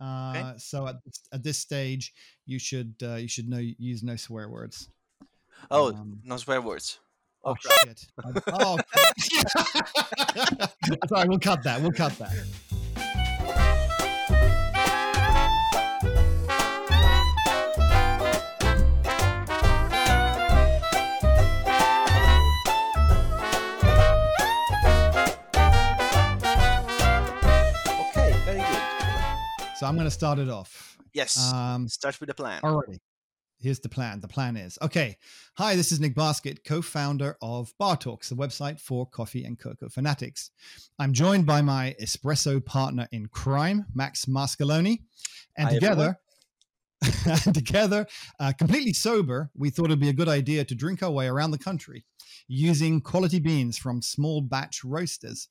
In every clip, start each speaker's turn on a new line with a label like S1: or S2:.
S1: Uh, okay. So at, at this stage, you should uh, you should know use no swear words.
S2: Oh, um, no swear words.
S1: Oh, oh shit! oh, sorry. We'll cut that. We'll cut that. So I'm going to start it off.
S2: Yes. Um, Start with the plan.
S1: Alrighty. Here's the plan. The plan is okay. Hi, this is Nick Baskett, co founder of Bar Talks, the website for coffee and cocoa fanatics. I'm joined by my espresso partner in crime, Max Mascaloni. And Hi, together, together, uh, completely sober, we thought it'd be a good idea to drink our way around the country using quality beans from small batch roasters.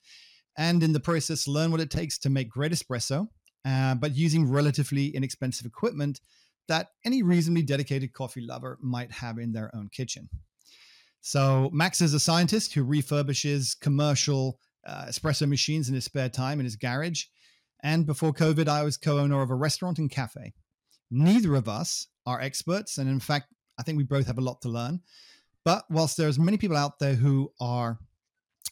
S1: And in the process, learn what it takes to make great espresso uh, but using relatively inexpensive equipment that any reasonably dedicated coffee lover might have in their own kitchen. So, Max is a scientist who refurbishes commercial uh, espresso machines in his spare time in his garage. And before COVID, I was co owner of a restaurant and cafe. Neither of us are experts. And in fact, I think we both have a lot to learn. But whilst there's many people out there who are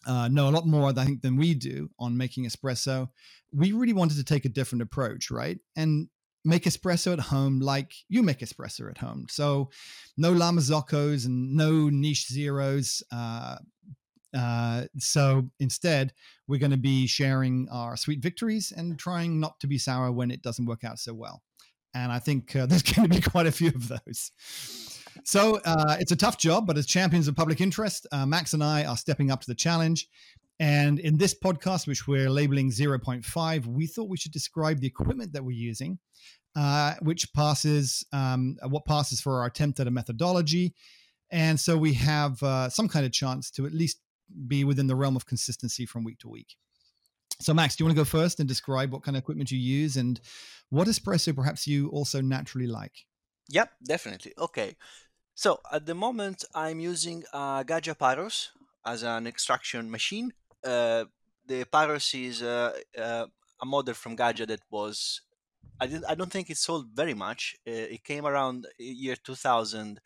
S1: uh, know a lot more, I think, than we do on making espresso. We really wanted to take a different approach, right? And make espresso at home like you make espresso at home. So, no La Marzoccos and no niche zeros. Uh, uh, so instead, we're going to be sharing our sweet victories and trying not to be sour when it doesn't work out so well. And I think uh, there's going to be quite a few of those. So uh, it's a tough job, but as champions of public interest, uh, Max and I are stepping up to the challenge. And in this podcast, which we're labeling 0.5, we thought we should describe the equipment that we're using, uh, which passes um, what passes for our attempt at a methodology. And so we have uh, some kind of chance to at least be within the realm of consistency from week to week. So, Max, do you want to go first and describe what kind of equipment you use and what espresso perhaps you also naturally like?
S2: Yep, definitely. Okay. So at the moment, I'm using a Gaggia Pyros as an extraction machine. Uh, the Paros is uh, uh, a model from Gaggia that was I, didn't, I don't think it sold very much. Uh, it came around year 2000,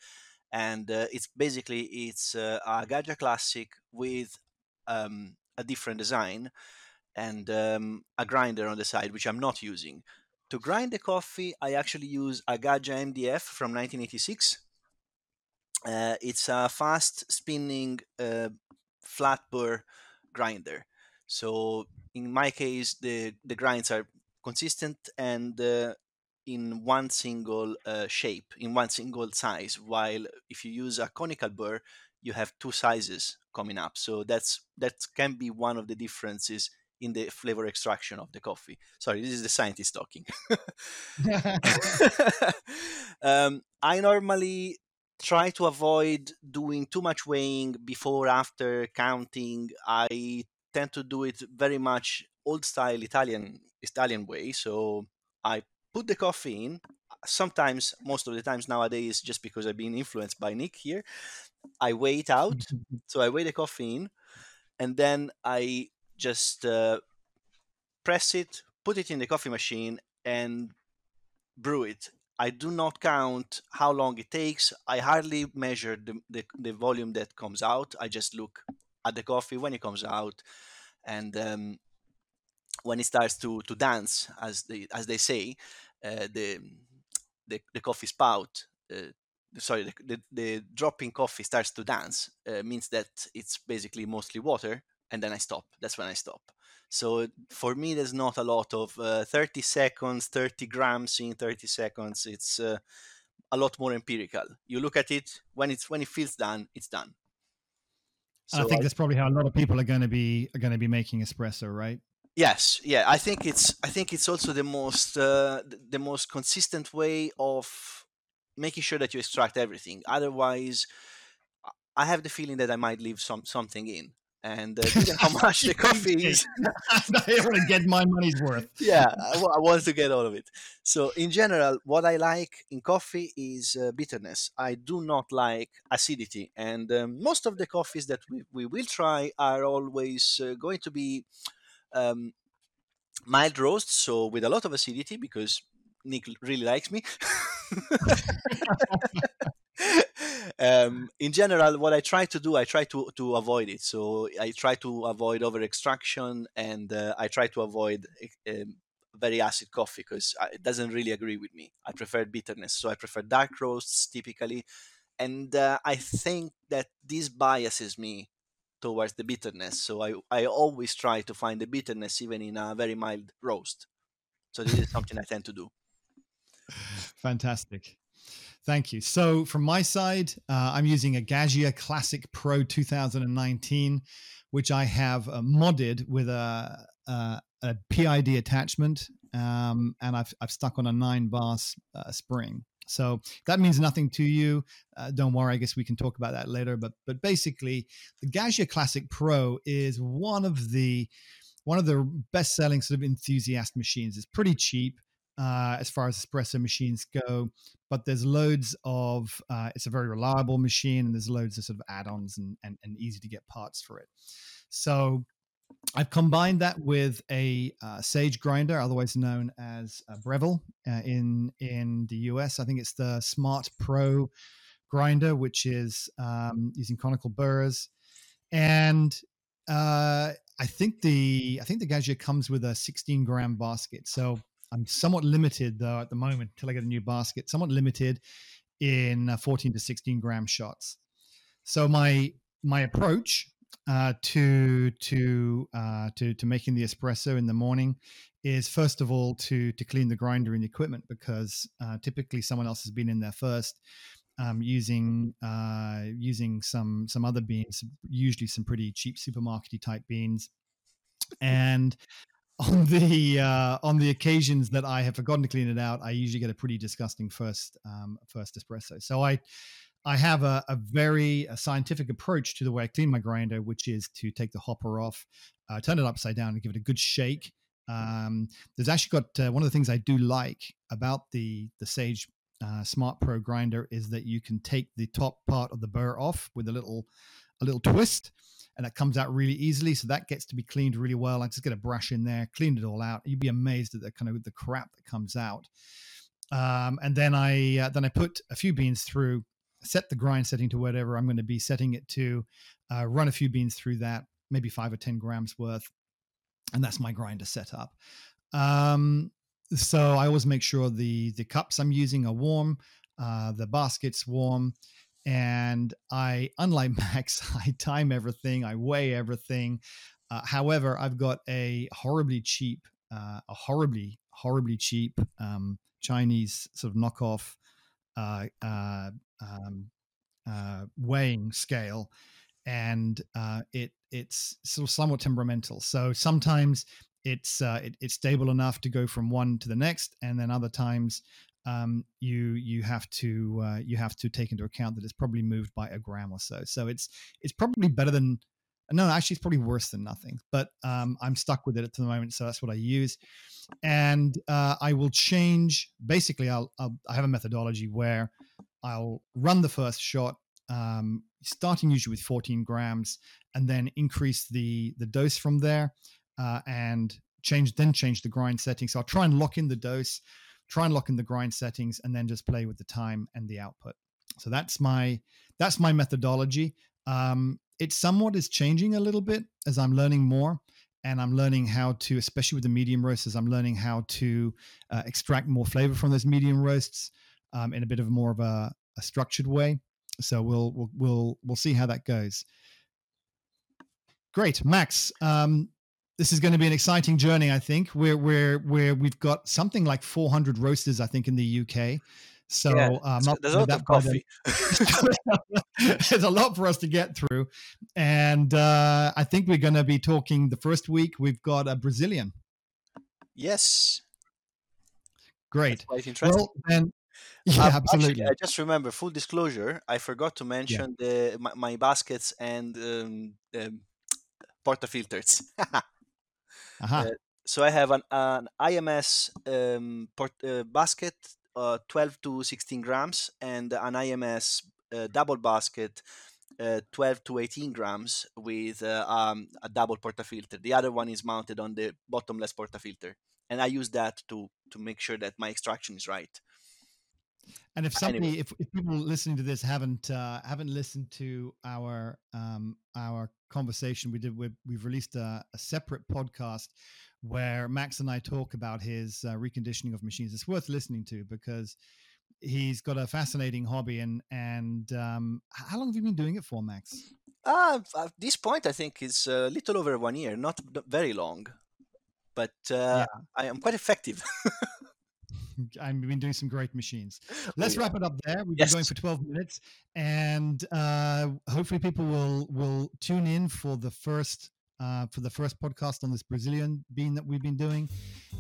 S2: and uh, it's basically it's uh, a Gaggia Classic with um, a different design and um, a grinder on the side, which I'm not using. To grind the coffee, I actually use a Gaggia MDF from 1986 uh, it's a fast spinning uh, flat burr grinder. So in my case, the the grinds are consistent and uh, in one single uh, shape, in one single size. While if you use a conical burr, you have two sizes coming up. So that's that can be one of the differences in the flavor extraction of the coffee. Sorry, this is the scientist talking. um, I normally try to avoid doing too much weighing before after counting i tend to do it very much old style italian italian way so i put the coffee in sometimes most of the times nowadays just because i've been influenced by nick here i weigh it out so i weigh the coffee in and then i just uh, press it put it in the coffee machine and brew it I do not count how long it takes. I hardly measure the, the, the, volume that comes out. I just look at the coffee when it comes out, and um, when it starts to, to dance, as they as they say, uh, the, the the coffee spout. Uh, sorry, the, the, the dropping coffee starts to dance. Uh, means that it's basically mostly water, and then I stop. That's when I stop. So for me, there's not a lot of uh, 30 seconds, 30 grams in 30 seconds. It's uh, a lot more empirical. You look at it when it's when it feels done, it's done.
S1: So I think I, that's probably how a lot of people are going to be are going to be making espresso, right?
S2: Yes, yeah. I think it's I think it's also the most uh, the most consistent way of making sure that you extract everything. Otherwise, I have the feeling that I might leave some something in and uh, how much the coffee is.
S1: I want to get my money's worth.
S2: yeah, I, I want to get all of it. So, in general, what I like in coffee is uh, bitterness. I do not like acidity, and um, most of the coffees that we, we will try are always uh, going to be um, mild roast, so with a lot of acidity because Nick really likes me. Um, in general, what I try to do, I try to, to avoid it. So I try to avoid over extraction and uh, I try to avoid um, very acid coffee because it doesn't really agree with me. I prefer bitterness. So I prefer dark roasts typically. And uh, I think that this biases me towards the bitterness. So I, I always try to find the bitterness even in a very mild roast. So this is something I tend to do.
S1: Fantastic. Thank you. So from my side, uh, I'm using a Gaggia Classic Pro 2019, which I have uh, modded with a, a, a PID attachment, um, and I've, I've stuck on a nine bar uh, spring. So that means nothing to you. Uh, don't worry. I guess we can talk about that later. But but basically, the Gaggia Classic Pro is one of the one of the best selling sort of enthusiast machines. It's pretty cheap uh, as far as espresso machines go. But there's loads of, uh, it's a very reliable machine and there's loads of sort of add ons and, and, and easy to get parts for it. So I've combined that with a uh, Sage grinder, otherwise known as a Breville uh, in in the US. I think it's the Smart Pro grinder, which is um, using conical burrs, and uh, I think the I think the Gaggia comes with a 16 gram basket. So I'm somewhat limited though at the moment until I get a new basket. Somewhat limited in uh, 14 to 16 gram shots. So my my approach uh, to to uh, to to making the espresso in the morning is first of all to to clean the grinder and the equipment because uh, typically someone else has been in there first. Um, using uh, using some some other beans, usually some pretty cheap supermarkety type beans, and on the uh, on the occasions that I have forgotten to clean it out, I usually get a pretty disgusting first um, first espresso. So I I have a, a very a scientific approach to the way I clean my grinder, which is to take the hopper off, uh, turn it upside down, and give it a good shake. Um, there's actually got uh, one of the things I do like about the the Sage uh, Smart Pro grinder is that you can take the top part of the burr off with a little a little twist and it comes out really easily. So that gets to be cleaned really well. I just get a brush in there, clean it all out. You'd be amazed at the kind of the crap that comes out. Um, and then I uh, then I put a few beans through, set the grind setting to whatever I'm going to be setting it to, uh, run a few beans through that, maybe five or ten grams worth, and that's my grinder setup. Um, so I always make sure the the cups I'm using are warm, uh, the basket's warm, and I, unlike Max, I time everything, I weigh everything. Uh, however, I've got a horribly cheap, uh, a horribly, horribly cheap um, Chinese sort of knockoff uh, uh um, uh, weighing scale, and uh, it it's sort of somewhat temperamental. So sometimes it's it, it's stable enough to go from one to the next, and then other times um, you you have to uh, you have to take into account that it's probably moved by a gram or so. So it's it's probably better than no, actually it's probably worse than nothing. But um, I'm stuck with it at the moment, so that's what I use. And uh, I will change. Basically, I'll, I'll I have a methodology where I'll run the first shot, um, starting usually with 14 grams, and then increase the the dose from there, uh, and change then change the grind setting. So I'll try and lock in the dose try and lock in the grind settings and then just play with the time and the output. So that's my that's my methodology. Um, it somewhat is changing a little bit as i'm learning more and i'm learning how to especially with the medium roasts i'm learning how to uh, extract more flavor from those medium roasts um, in a bit of more of a, a structured way. So we'll we'll we'll we'll see how that goes. Great. Max um, this is going to be an exciting journey. I think where where where we've got something like 400 roasters. I think in the UK. So yeah, um,
S2: there's a lot of coffee.
S1: there's a lot for us to get through, and uh, I think we're going to be talking the first week. We've got a Brazilian.
S2: Yes.
S1: Great. Well, then, yeah,
S2: um,
S1: absolutely.
S2: Actually, I just remember full disclosure. I forgot to mention yeah. the my, my, baskets and um, um, portafilters.
S1: Uh-huh. Uh,
S2: so I have an, an IMS um, port, uh, basket, uh, 12 to 16 grams, and an IMS uh, double basket, uh, 12 to 18 grams with uh, um, a double portafilter. The other one is mounted on the bottomless portafilter, and I use that to to make sure that my extraction is right.
S1: And if somebody, anyway. if, if people listening to this haven't uh, haven't listened to our um, our conversation, we did we, have released a, a, separate podcast where Max and I talk about his uh, reconditioning of machines. It's worth listening to because he's got a fascinating hobby. And and um, how long have you been doing it for, Max?
S2: Uh, at this point, I think it's a little over one year, not very long, but uh, yeah. I am quite effective.
S1: I've been doing some great machines. Oh, Let's oh, yeah. wrap it up there. We've yes. been going for 12 minutes, and uh, hopefully people will will tune in for the first uh, for the first podcast on this Brazilian bean that we've been doing,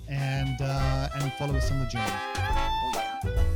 S1: and uh, and follow us on the journey.